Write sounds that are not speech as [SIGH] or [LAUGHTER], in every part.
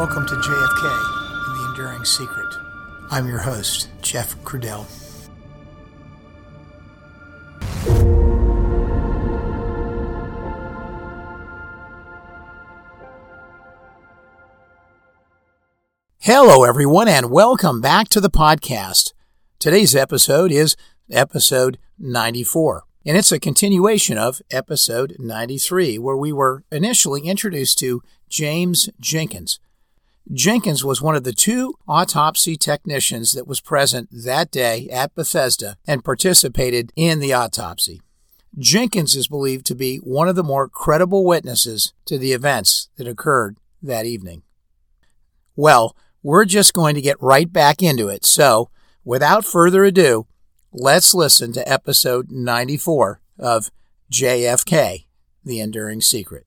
Welcome to JFK and the Enduring Secret. I'm your host, Jeff Crudell. Hello, everyone, and welcome back to the podcast. Today's episode is episode 94, and it's a continuation of episode 93, where we were initially introduced to James Jenkins. Jenkins was one of the two autopsy technicians that was present that day at Bethesda and participated in the autopsy. Jenkins is believed to be one of the more credible witnesses to the events that occurred that evening. Well, we're just going to get right back into it. So, without further ado, let's listen to episode 94 of JFK The Enduring Secret.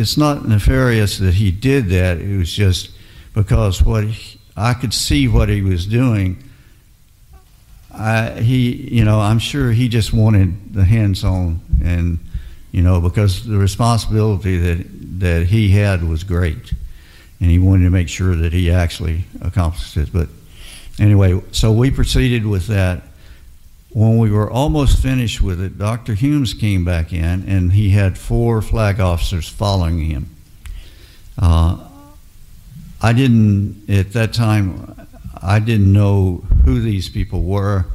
It's not nefarious that he did that. It was just because what he, I could see what he was doing. I, he, you know, I'm sure he just wanted the hands-on, and you know, because the responsibility that that he had was great, and he wanted to make sure that he actually accomplished it. But anyway, so we proceeded with that. When we were almost finished with it, Dr. Humes came back in, and he had four flag officers following him. Uh, I didn't at that time. I didn't know who these people were.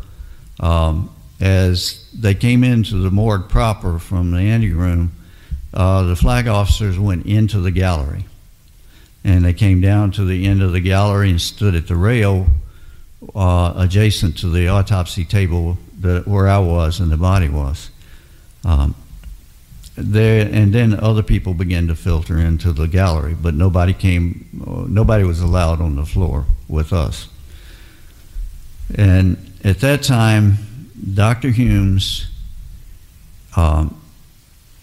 Um, as they came into the morgue proper from the anteroom, uh, the flag officers went into the gallery, and they came down to the end of the gallery and stood at the rail uh, adjacent to the autopsy table that, where I was and the body was. Um, there, and then other people began to filter into the gallery, but nobody came, nobody was allowed on the floor with us. And at that time, Dr. Humes, um,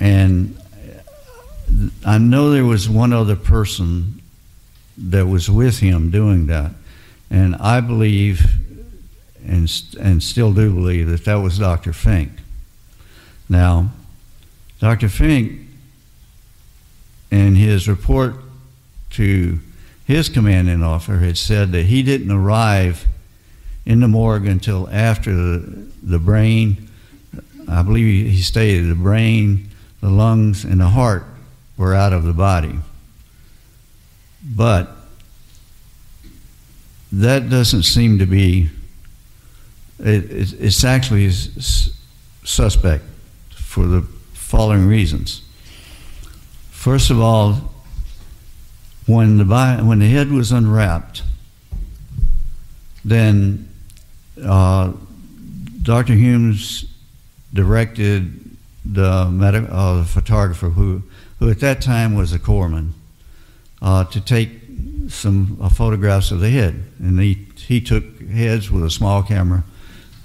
and I know there was one other person that was with him doing that, and I believe, and and still do believe that that was Dr. Finck. Now, Dr. Finck, in his report to his commanding officer, had said that he didn't arrive in the morgue until after the, the brain, I believe he stated the brain, the lungs, and the heart were out of the body. But that doesn't seem to be, it, it, it's actually suspect for the following reasons. First of all, when the, when the head was unwrapped, then uh, Dr. Humes directed the, uh, the photographer, who, who at that time was a corpsman, uh, to take some uh, photographs of the head. And he, he took heads with a small camera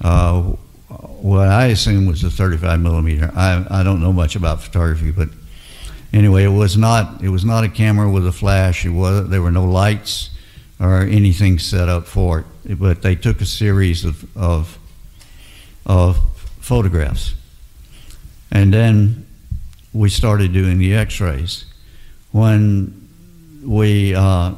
uh, what I assume was a 35 millimeter. I, I don't know much about photography, but anyway, it was not it was not a camera with a flash. It was there were no lights or anything set up for it, but they took a series of of, of photographs, and then we started doing the X-rays. When we uh,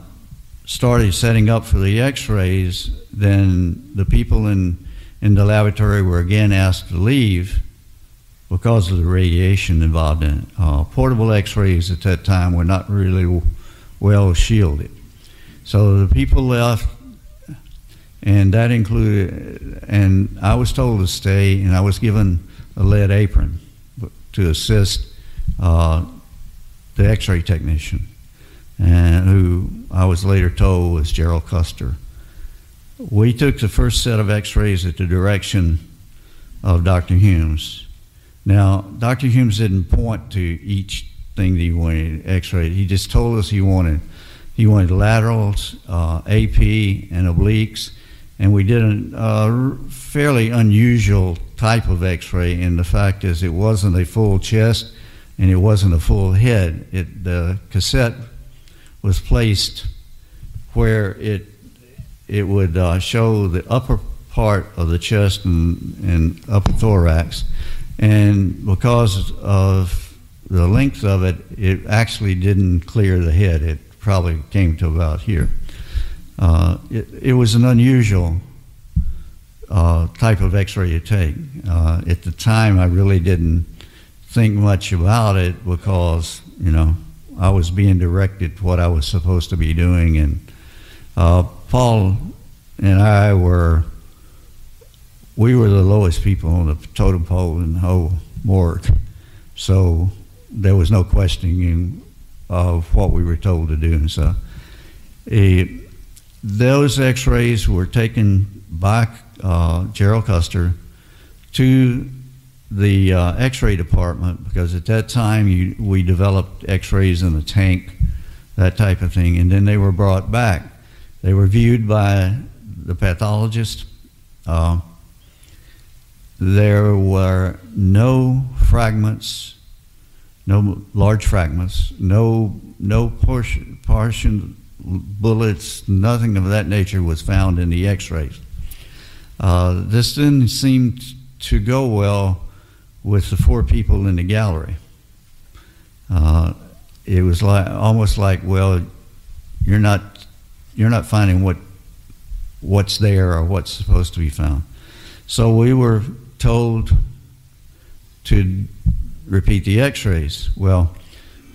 started setting up for the X-rays, then the people in in the laboratory were again asked to leave because of the radiation involved in it. Uh, portable x rays at that time were not really well shielded. So the people left, and that included, and I was told to stay, and I was given a lead apron to assist uh, the x ray technician, and who I was later told was Jerrol Custer. We took the first set of x rays at the direction of Dr. Humes. Now, Dr. Humes didn't point to each thing that he wanted x rayed. He just told us he wanted he wanted laterals, uh, AP, and obliques, and we did a uh, fairly unusual type of X-ray. And the fact is, it wasn't a full chest, and it wasn't a full head. It, the cassette was placed where it it would uh, show the upper part of the chest and, and upper thorax, and because of the length of it, it actually didn't clear the head. It probably came to about here. Uh, it, it was an unusual uh, type of X-ray to take. Uh, at the time, I really didn't think much about it because you know I was being directed what I was supposed to be doing, and uh, Paul and I were we were the lowest people on the totem pole in the whole morgue, so there was no questioning of what we were told to do. And so, eh, those X-rays were taken by uh, Jerrol Custer to the uh, X-ray department because at that time you, we developed X-rays in the tank, that type of thing, and then they were brought back. They were viewed by the pathologist. Uh, there were no fragments, no large fragments, no no portion, portion bullets, nothing of that nature was found in the X-rays. Uh, this didn't seem to go well with the four people in the gallery. Uh, it was like almost like, well, you're not you're not finding what what's there or what's supposed to be found. So we were told to repeat the X-rays. Well,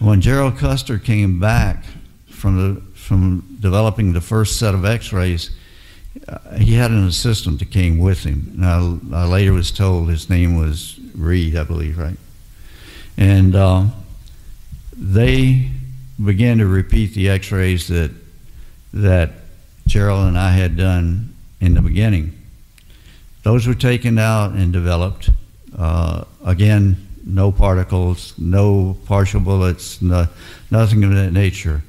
when Jerrol Custer came back from the from developing the first set of X-rays, uh, he had an assistant that came with him. I later was told his name was Reed, I believe, right? And uh, they began to repeat the X-rays that that Jerrol and I had done in the beginning. Those were taken out and developed. Uh, again, no particles, no partial bullets, no, nothing of that nature.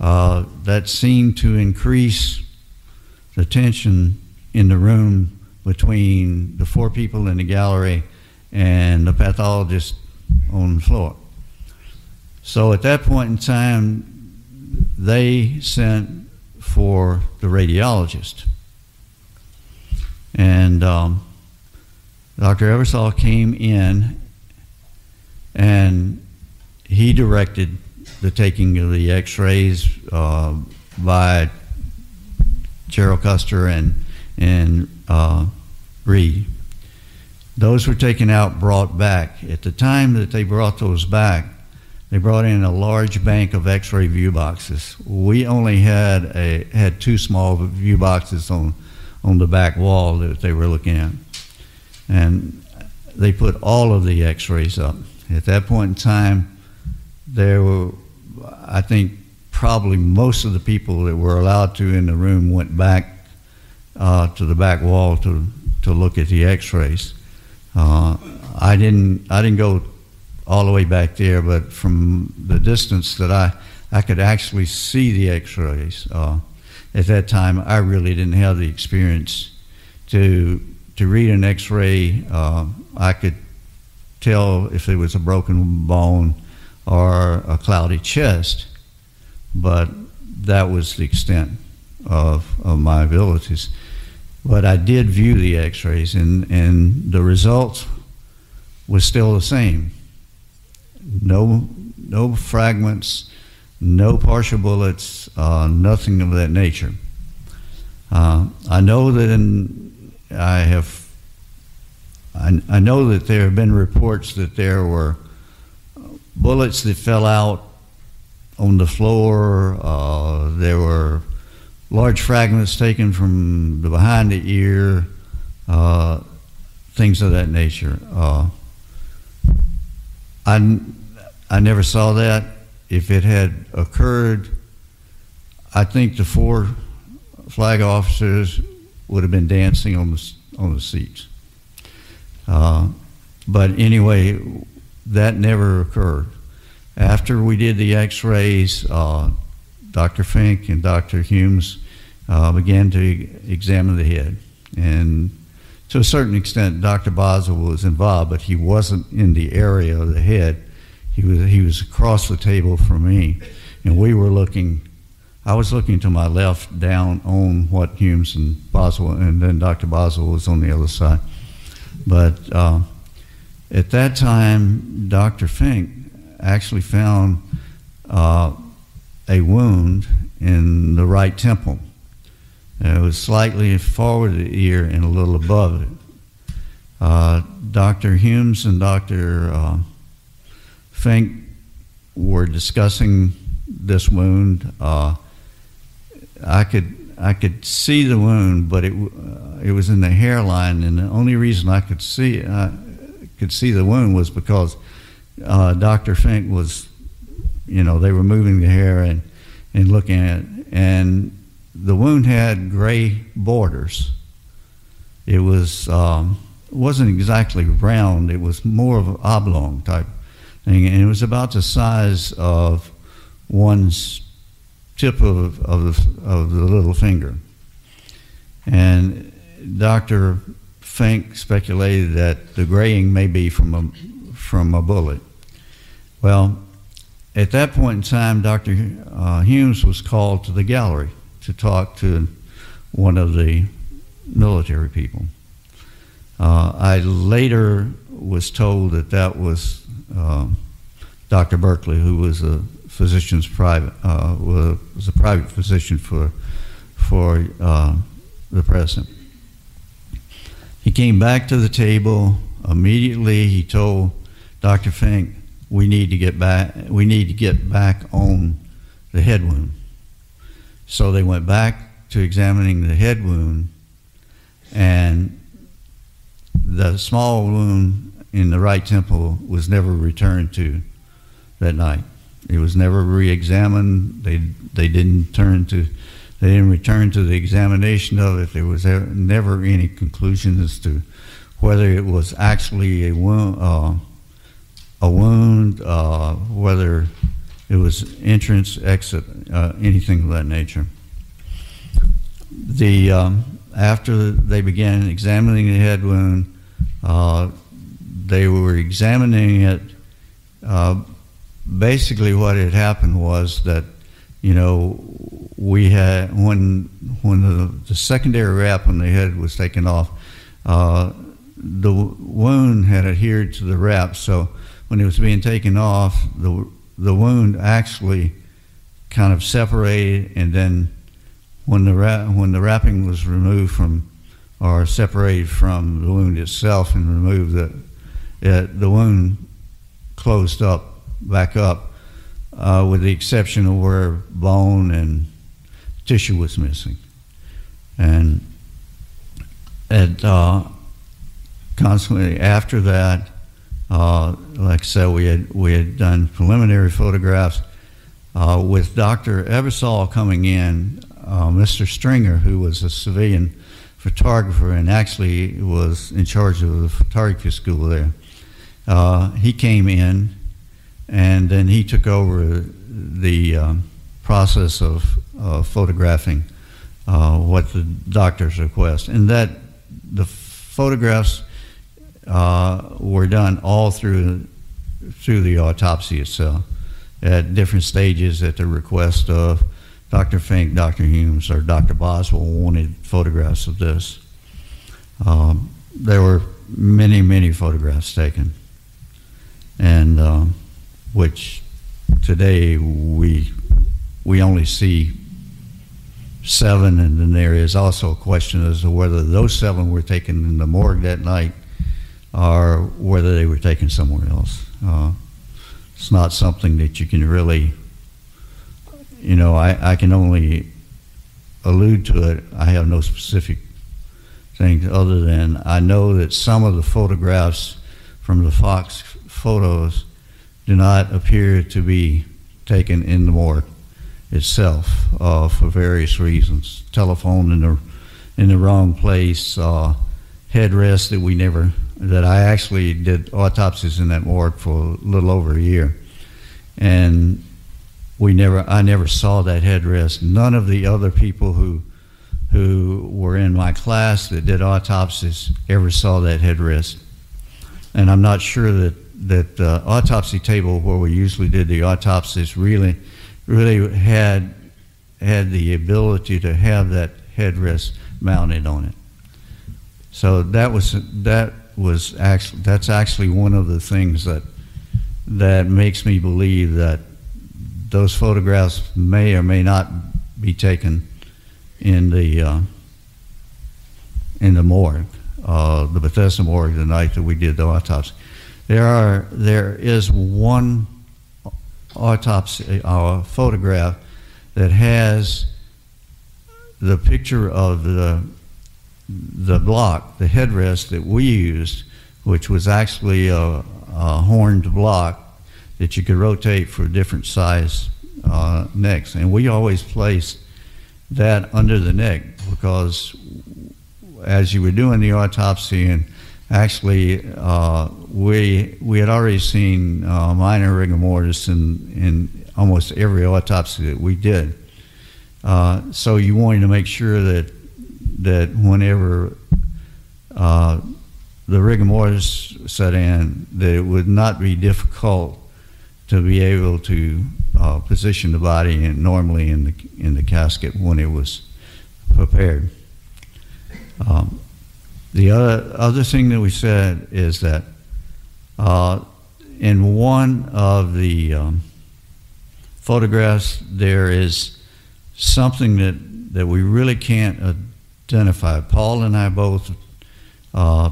Uh, that seemed to increase the tension in the room between the four people in the gallery and the pathologist on the floor. So at that point in time, they sent for the radiologist. And um, Dr. Ebersole came in and he directed the taking of the x rays uh, by Jerrol Custer and, and uh, Reed. Those were taken out, brought back. At the time that they brought those back, they brought in a large bank of X-ray view boxes. We only had a had two small view boxes on on the back wall that they were looking at, and they put all of the X-rays up. At that point in time, there were, I think, probably most of the people that were allowed to in the room went back uh, to the back wall to to look at the X-rays. Uh, I didn't I didn't go all the way back there, but from the distance that I I could actually see the X-rays. Uh, at that time, I really didn't have the experience to to read an X-ray. Uh, I could tell if it was a broken bone or a cloudy chest, but that was the extent of, of my abilities. But I did view the X-rays, and and the results was still the same. No no fragments, no partial bullets, uh, nothing of that nature. Uh, I know that in, I have. I, I know that there have been reports that there were bullets that fell out on the floor. Uh, there were large fragments taken from the behind the ear, uh, things of that nature. Uh, I, I never saw that. If it had occurred, I think the four flag officers would have been dancing on the, on the seats. Uh, but anyway, that never occurred. After we did the x rays, uh, Dr. Finck and Dr. Humes uh, began to examine the head. And to a certain extent, Dr. Boswell was involved, but he wasn't in the area of the head. He was, he was across the table from me, and we were looking I was looking to my left down on what Humes and Boswell, and then Dr. Boswell was on the other side. But uh, at that time, Dr. Finck actually found uh, a wound in the right temple. It was slightly forward of the ear and a little above it. Uh, Dr. Humes and Dr. Uh, Finck were discussing this wound. Uh, I could I could see the wound, but it uh, it was in the hairline, and the only reason I could see I could see the wound was because uh, Dr. Finck was, you know, they were moving the hair and and looking at it, and the wound had gray borders. It was um, wasn't exactly round; it was more of an oblong type thing, and it was about the size of one's tip of, of, the, of the little finger. And Dr. Finck speculated that the graying may be from a, from a bullet. Well, at that point in time, Dr. Uh, Humes was called to the gallery to talk to one of the military people. Uh, I later was told that that was uh, Dr. Burkley, who was a physician's private uh, was a private physician for for uh, the president. He came back to the table immediately. He told Dr. Finck, "We need to get back. We need to get back on the head wound." So they went back to examining the head wound, and the small wound in the right temple was never returned to that night. It was never re-examined. They they didn't turn to they didn't return to the examination of it. There was never any conclusion as to whether it was actually a wound, uh, a wound, uh, whether it was entrance, exit, uh, anything of that nature. The um, after they began examining the head wound, uh, they were examining it uh, basically what had happened was that you know we had when when the, the secondary wrap on the head was taken off uh, the wound had adhered to the wrap so when it was being taken off the the wound actually kind of separated and then when the wrap, when the wrapping was removed from or separated from the wound itself and removed the it, the wound closed up back up, uh, with the exception of where bone and tissue was missing. And and uh, consequently, after that, uh, like I said, we had we had done preliminary photographs uh, with Dr. Ebersole coming in. Uh, Mr. Stringer, who was a civilian photographer and actually was in charge of the photography school there, uh, he came in and then he took over the um, process of uh, photographing uh, what the doctors request, and that the photographs uh, were done all through through the autopsy itself at different stages at the request of Dr. Finck, Dr. Humes, or Dr. Boswell wanted photographs of this. Um, there were many, many photographs taken, and um, which today we we only see seven, and then there is also a question as to whether those seven were taken in the morgue that night or whether they were taken somewhere else. Uh, it's not something that you can really, you know, I, I can only allude to it. I have no specific things other than I know that some of the photographs from the Fox photos do not appear to be taken in the morgue itself uh, for various reasons. Telephone in the in the wrong place, uh, headrest that we never that I actually did autopsies in that morgue for a little over a year, and we never I never saw that headrest. None of the other people who who were in my class that did autopsies ever saw that headrest, and I'm not sure that that the autopsy table where we usually did the autopsies really, really had had the ability to have that headrest mounted on it. So that was that was actually that's actually one of the things that that makes me believe that those photographs may or may not be taken in the uh, in the morgue, uh, the Bethesda morgue, the night that we did the autopsy. There are there is one autopsy uh, photograph that has the picture of the the block, the headrest that we used, which was actually a, a horned block that you could rotate for different size uh, necks, and we always placed that under the neck because as you were doing the autopsy and actually uh, we we had already seen uh, minor rigor mortis in in almost every autopsy that we did. Uh, so you wanted to make sure that that whenever uh, the rigor mortis set in, that it would not be difficult to be able to uh, position the body in, normally in the in the casket when it was prepared. Um, the other other thing that we said is that uh, in one of the um, photographs there is something that that we really can't identify. Paul and I both uh,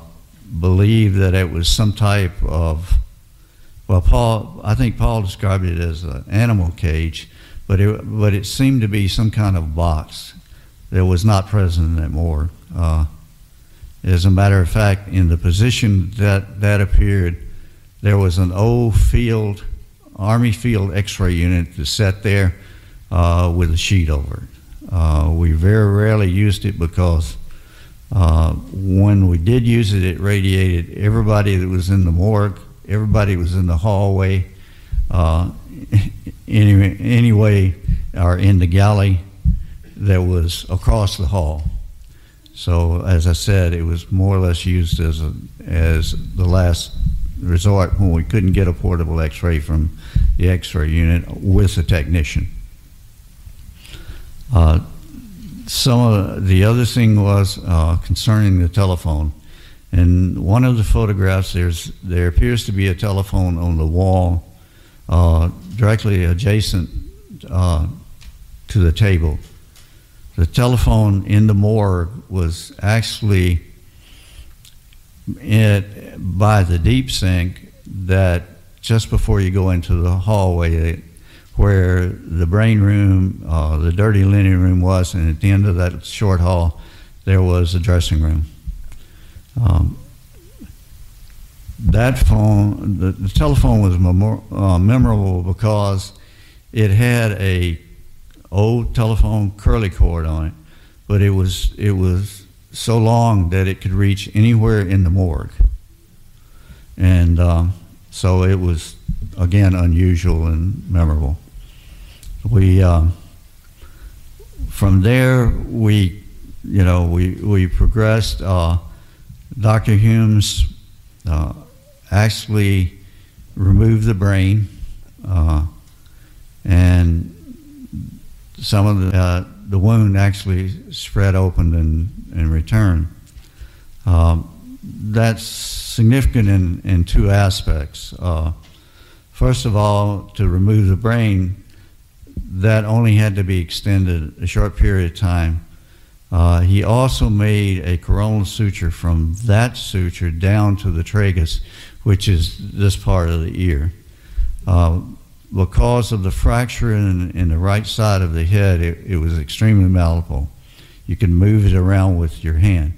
believe that it was some type of well, Paul, I think Paul described it as an animal cage, but it, but it seemed to be some kind of box that was not present anymore. Uh, as a matter of fact, in the position that that appeared, there was an old field, Army field X-ray unit that sat there uh, with a sheet over it. Uh, we very rarely used it because uh, when we did use it, it radiated everybody that was in the morgue everybody was in the hallway uh, [LAUGHS] anyway, anyway, or in the galley that was across the hall. So, as I said, it was more or less used as a, as the last resort when we couldn't get a portable X-ray from the X-ray unit with a technician. Uh, some of the other thing was uh, concerning the telephone. In one of the photographs, there's, there appears to be a telephone on the wall uh, directly adjacent uh, to the table. The telephone in the morgue was actually it, by the deep sink that just before you go into the hallway where the brain room, uh, the dirty linen room was, and at the end of that short hall, there was a dressing room. Um, that phone, the, the telephone was memor- uh, memorable because it had a old telephone curly cord on it, but it was it was so long that it could reach anywhere in the morgue, and um, so it was again unusual and memorable. We um, from there we you know we we progressed. Uh, Dr. Humes uh, actually removed the brain, uh, and some of the uh, the wound actually spread open and, and returned. Um, that's significant in, in two aspects. Uh, first of all, to remove the brain, that only had to be extended a short period of time uh, he also made a coronal suture from that suture down to the tragus, which is this part of the ear. Uh, because of the fracture in, in, the right side of the head, it, it, was extremely malleable. You could move it around with your hand.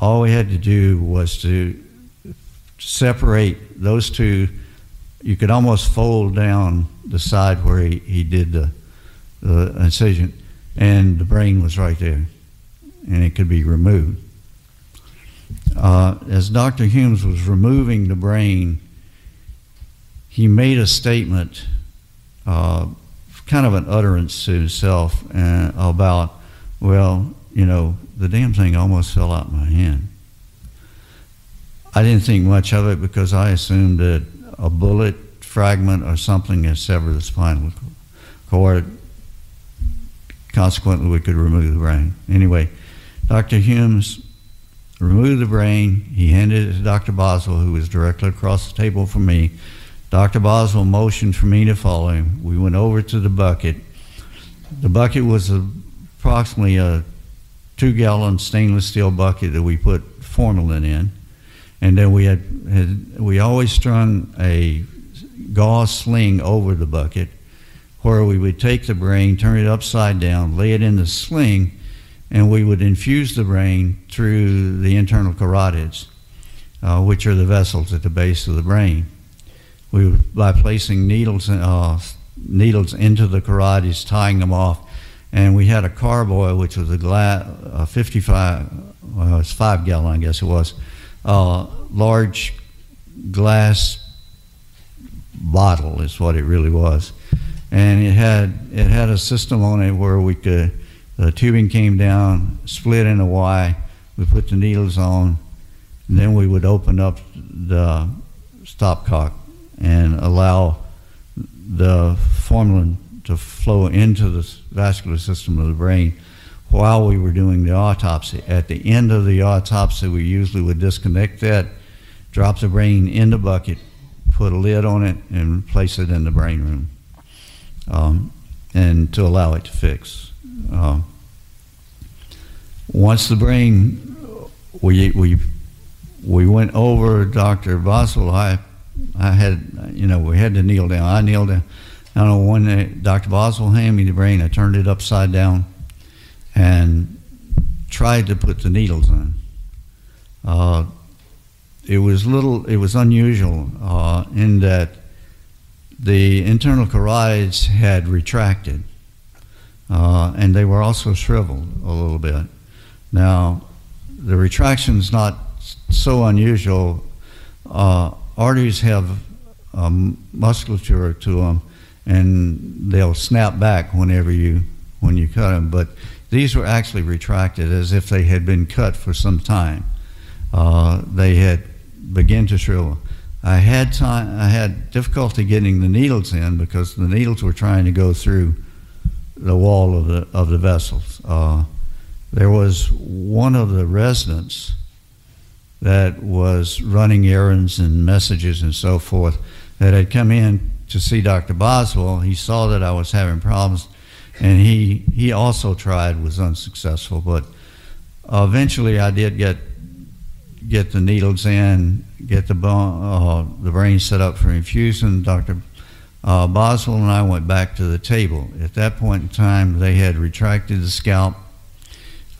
All we had to do was to separate those two. You could almost fold down the side where he, he did the, the incision, and the brain was right there and it could be removed. Uh, as Dr. Humes was removing the brain, he made a statement, uh, kind of an utterance to himself uh, about, well, you know, the damn thing almost fell out my hand. I didn't think much of it because I assumed that a bullet fragment or something has severed the spinal cord consequently, we could remove the brain. Anyway, Dr. Humes removed the brain. He handed it to Dr. Boswell, who was directly across the table from me. Dr. Boswell motioned for me to follow him. We went over to the bucket. The bucket was approximately a two gallon stainless steel bucket that we put formalin in. And then we had, had we always strung a gauze sling over the bucket where we would take the brain, turn it upside down, lay it in the sling, and we would infuse the brain through the internal carotids, uh, which are the vessels at the base of the brain. We would, by placing needles, uh, needles into the carotids, tying them off, and we had a carboy, which was a glass, a 55, well, it's five gallon, I guess it was, uh, large glass bottle is what it really was, and it had it had a system on it where we could the tubing came down, split in a Y. We put the needles on, and then we would open up the stopcock and allow the formalin to flow into the vascular system of the brain while we were doing the autopsy. At the end of the autopsy, we usually would disconnect that, drop the brain in the bucket, put a lid on it, and place it in the brain room, um, and to allow it to fix. Uh, once the brain, we we we went over Dr. Boswell. I I had you know we had to kneel down. I kneeled down. I don't know when Dr. Boswell handed me the brain. I turned it upside down and tried to put the needles in. Uh, it was little. It was unusual uh, in that the internal carotids had retracted, uh, and they were also shriveled a little bit. Now, the retraction is not so unusual. Uh, arteries have um, musculature to them, and they'll snap back whenever you when you cut them. But these were actually retracted as if they had been cut for some time. Uh, they had begun to shrivel. I had time. I had difficulty getting the needles in because the needles were trying to go through the wall of the of the vessels. Uh, there was one of the residents that was running errands and messages and so forth that had come in to see Dr. Boswell. He saw that I was having problems, and he he also tried was unsuccessful. But eventually, I did get get the needles in, get the bone, uh, the brain set up for infusion. Dr. Uh, Boswell and I went back to the table. At that point in time, they had retracted the scalp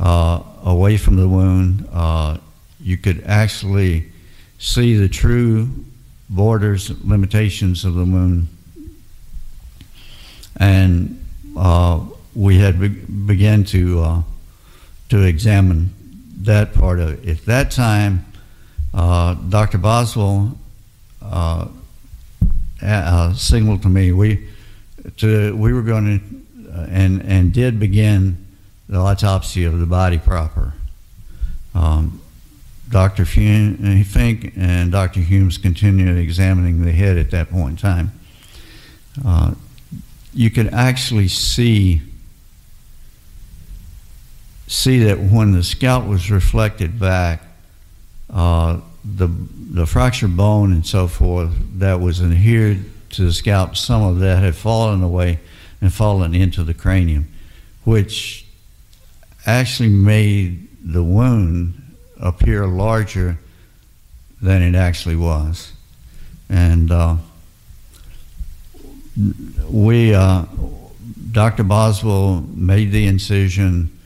uh, away from the wound. Uh, you could actually see the true borders, limitations of the wound. And uh, we had be- began to uh, to examine that part of it. At that time, uh, Dr. Boswell uh, uh, signaled to me we to we were going to uh, and and did begin the autopsy of the body proper. Um, Dr. Finck and Dr. Humes continued examining the head at that point in time. You could actually see see that when the scalp was reflected back, uh, the the fractured bone and so forth that was adhered to the scalp, some of that had fallen away and fallen into the cranium, which actually made the wound appear larger than it actually was. And uh, we, uh, Dr. Boswell made the incision.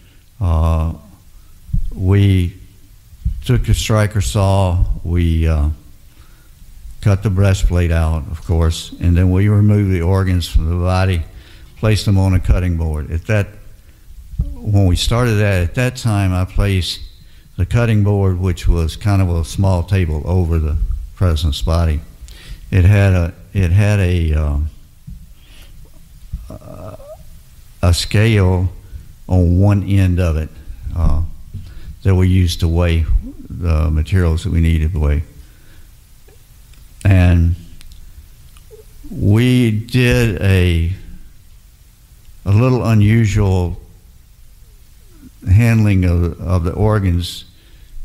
Uh, we took a Stryker saw. We uh, cut the breastplate out, of course, and then we removed the organs from the body, placed them on a cutting board. At that when we started that, at that time, I placed the cutting board, which was kind of a small table over the president's body. It had a it had a um, uh, a scale on one end of it uh, that we used to weigh the materials that we needed to weigh, and we did a a little unusual handling of, of the organs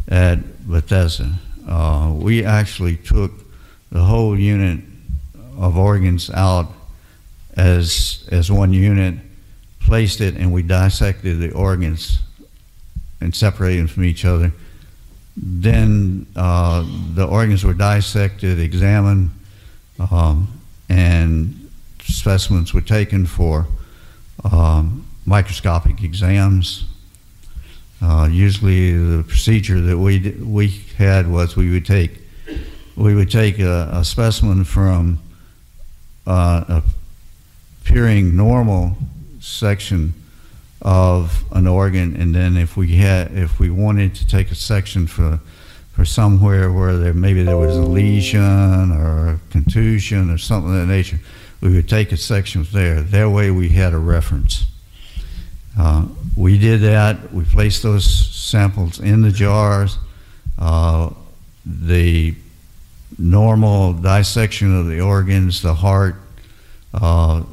at Bethesda. Uh, we actually took the whole unit of organs out as as one unit, placed it, and we dissected the organs and separated them from each other. Then uh, the organs were dissected, examined, um, and specimens were taken for um, microscopic exams. Uh, usually, the procedure that we we had was we would take we would take a, a specimen from uh, appearing normal section of an organ, and then if we had if we wanted to take a section for for somewhere where there maybe there was a lesion or a contusion or something of that nature, we would take a section there. That way, we had a reference. Uh, we did that. We placed those samples in the jars. Uh, the normal dissection of the organs, the heart, uh,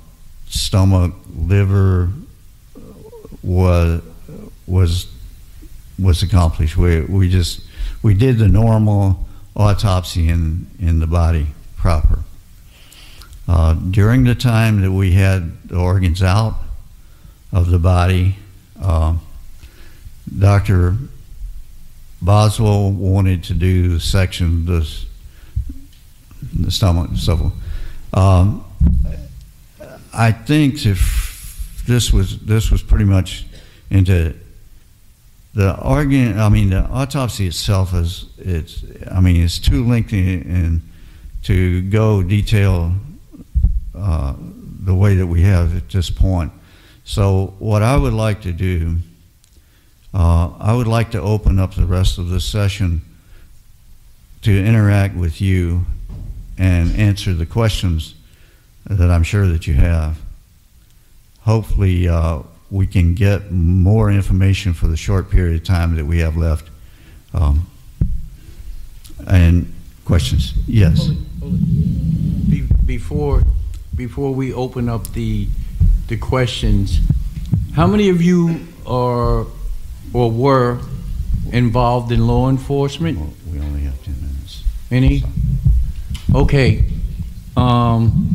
stomach, liver was was was accomplished. We we just we did the normal autopsy in in the body proper. Uh, during the time that we had the organs out of the body, uh, Dr. Boswell wanted to do the section the the stomach and so forth. Um, I think if this was this was pretty much into the organ. I mean, the autopsy itself is it's. I mean, it's too lengthy and to go detail uh, the way that we have at this point. So, what I would like to do, uh, I would like to open up the rest of this session to interact with you and answer the questions that I'm sure that you have. Hopefully, uh, we can get more information for the short period of time that we have left. Um, and questions? Yes. Hold it, hold it. Be, before before we open up the the questions, how many of you are or were involved in law enforcement? Well, we only have ten minutes. Any? Okay. Um,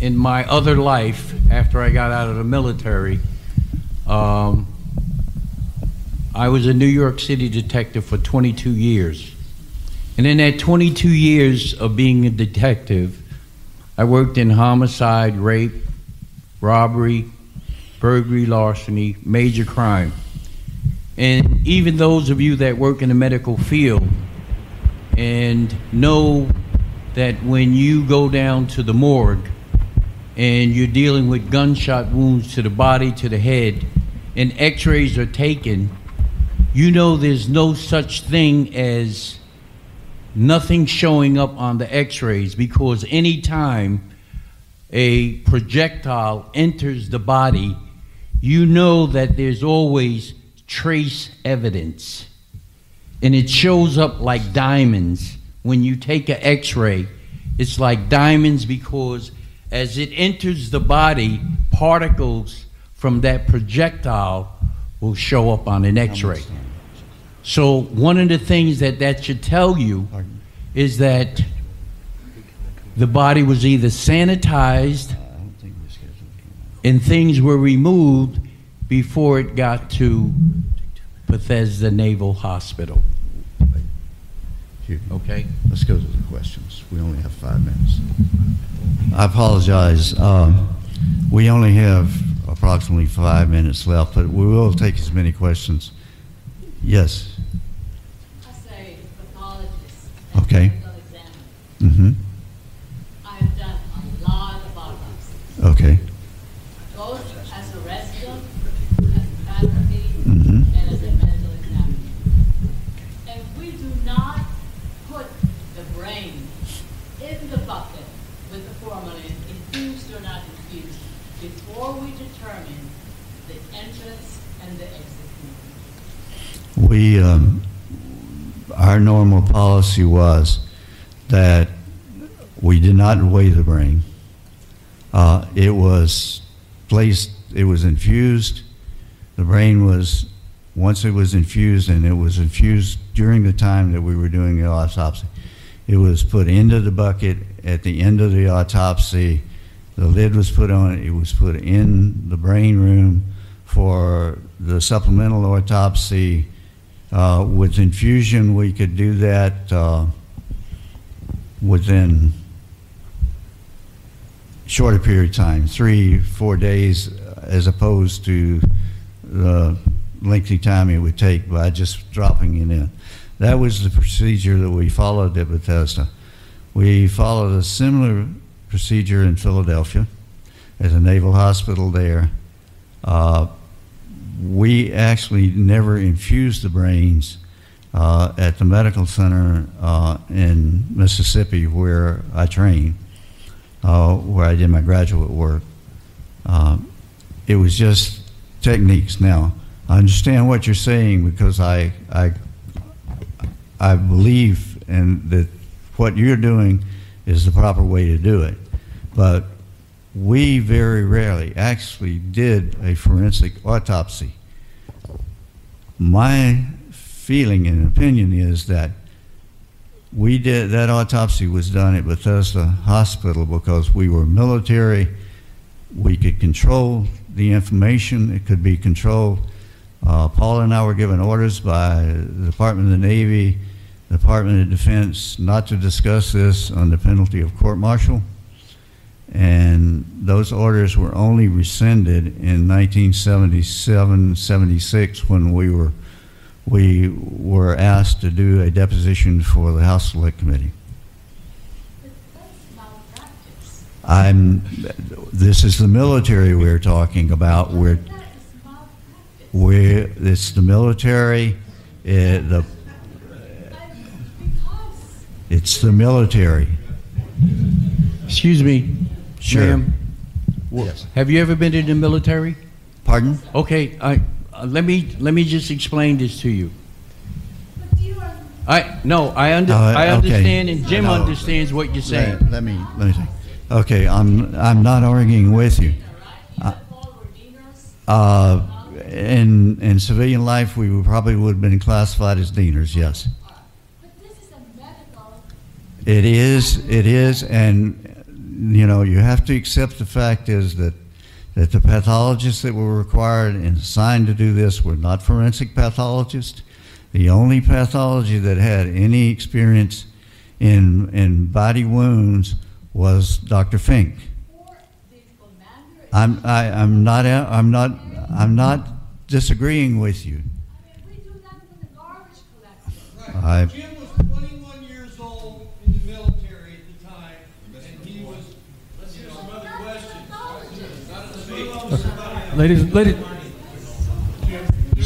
in my other life, after I got out of the military, um, I was a New York City detective for 22 years. And in that 22 years of being a detective, I worked in homicide, rape, robbery, burglary, larceny, major crime. And even those of you that work in the medical field and know that when you go down to the morgue and you're dealing with gunshot wounds to the body, to the head, and x rays are taken, you know there's no such thing as nothing showing up on the x rays because anytime a projectile enters the body, you know that there's always trace evidence. And it shows up like diamonds. When you take an x ray, it's like diamonds because as it enters the body, particles from that projectile will show up on an x ray. So, one of the things that that should tell you is that the body was either sanitized and things were removed before it got to Bethesda Naval Hospital. Okay? Let's go to the questions. We only have five minutes. I apologize. Um, we only have approximately five minutes left, but we will take as many questions. Yes. I say pathologist. Okay. Mm-hmm. I've done a lot of autopsies. Okay. The bucket with the formalin, infused or not infused, before we determine the entrance and the exit We, um, our normal policy was that we did not weigh the brain. Uh, it was placed, it was infused, the brain was once it was infused, and it was infused during the time that we were doing the autopsy, it was put into the bucket at the end of the autopsy. The lid was put on it. It was put in the brain room for the supplemental autopsy. Uh, with infusion, we could do that uh, within shorter period of time, three, four days, as opposed to the lengthy time it would take by just dropping it in. That was the procedure that we followed at Bethesda. We followed a similar procedure in Philadelphia at the Naval Hospital there. Uh, we actually never infused the brains uh, at the medical center uh, in Mississippi where I trained, uh, where I did my graduate work. Uh, it was just techniques. Now, I understand what you're saying because I, I, I believe in that what you're doing is the proper way to do it. But we very rarely actually did a forensic autopsy. My feeling and opinion is that we did that autopsy was done at Bethesda Hospital because we were military. We could control the information. It could be controlled. Uh, Paul and I were given orders by the Department of the Navy, the Department of Defense, not to discuss this on the penalty of court martial. And those orders were only rescinded in 1977 76 when we were, we were asked to do a deposition for the House Select Committee. But that's malpractice. I'm, this is the military we're talking about. We're, That is malpractice. We're, it's the military, eh, the, it's the military. Excuse me, Sure. ma'am. Yes. Have you ever been in the military? Pardon? Okay, I, uh, let me, let me just explain this to you. But you are, I, no, I under, Uh, I okay. understand and Jim No. understands what you're saying. Let, let me, let me. Okay, I'm, I'm not arguing with you. right? You and Paul were dieners. Uh, in, in civilian life, we would probably would have been classified as dieners, yes. But this is a medical, It is, it is, and, you know, you have to accept the fact is that, that the pathologists that were required and assigned to do this were not forensic pathologists. The only pathology that had any experience in, in body wounds was Dr. Finck. or the. I'm, I, I'm not, I'm not, I'm not disagreeing with you. I mean, we do that with the garbage collector. I- Right. Jim was twenty-one years old in the military at the time, and he was, let's hear some other questions. Ladies, ladies,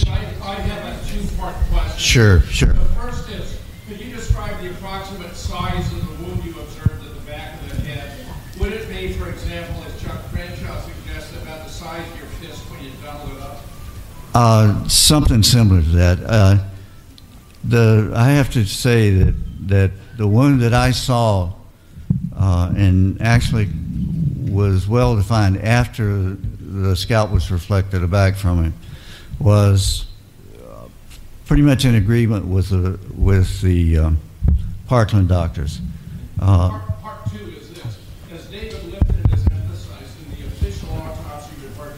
I, I have a two-part question. Sure, sure. The first is, could you describe the approximate size of the wound you observed at the back of the head? Would it be, for example, as Chuck Crenshaw suggested, about the size of your fist when you double it up? Uh, something similar to that. Uh, the I have to say that that the wound that I saw, uh, and actually was well defined after the scalp was reflected back from him, was uh, pretty much in agreement with the with the um, Parkland doctors. Uh, Part, part two is this, as David Lifton has emphasized in the official autopsy report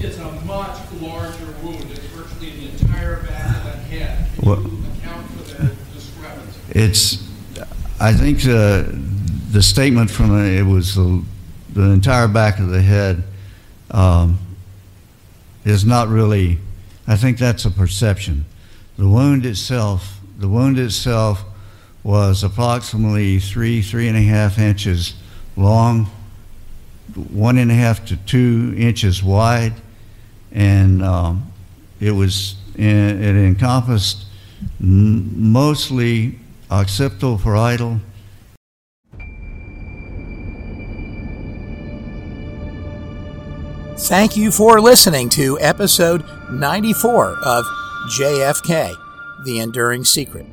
it's a much larger wound, it's virtually the entire back of the head. Can What- you account for the discrepancy? It's, I think the, the statement from it, it was the, the entire back of the head um, is not really, I think that's a perception. The wound itself, the wound itself was approximately three, three and a half inches long, one and a half to two inches wide, and um, it was, it encompassed mostly occipital parietal Thank you for listening to episode 94 of JFK The Enduring Secret.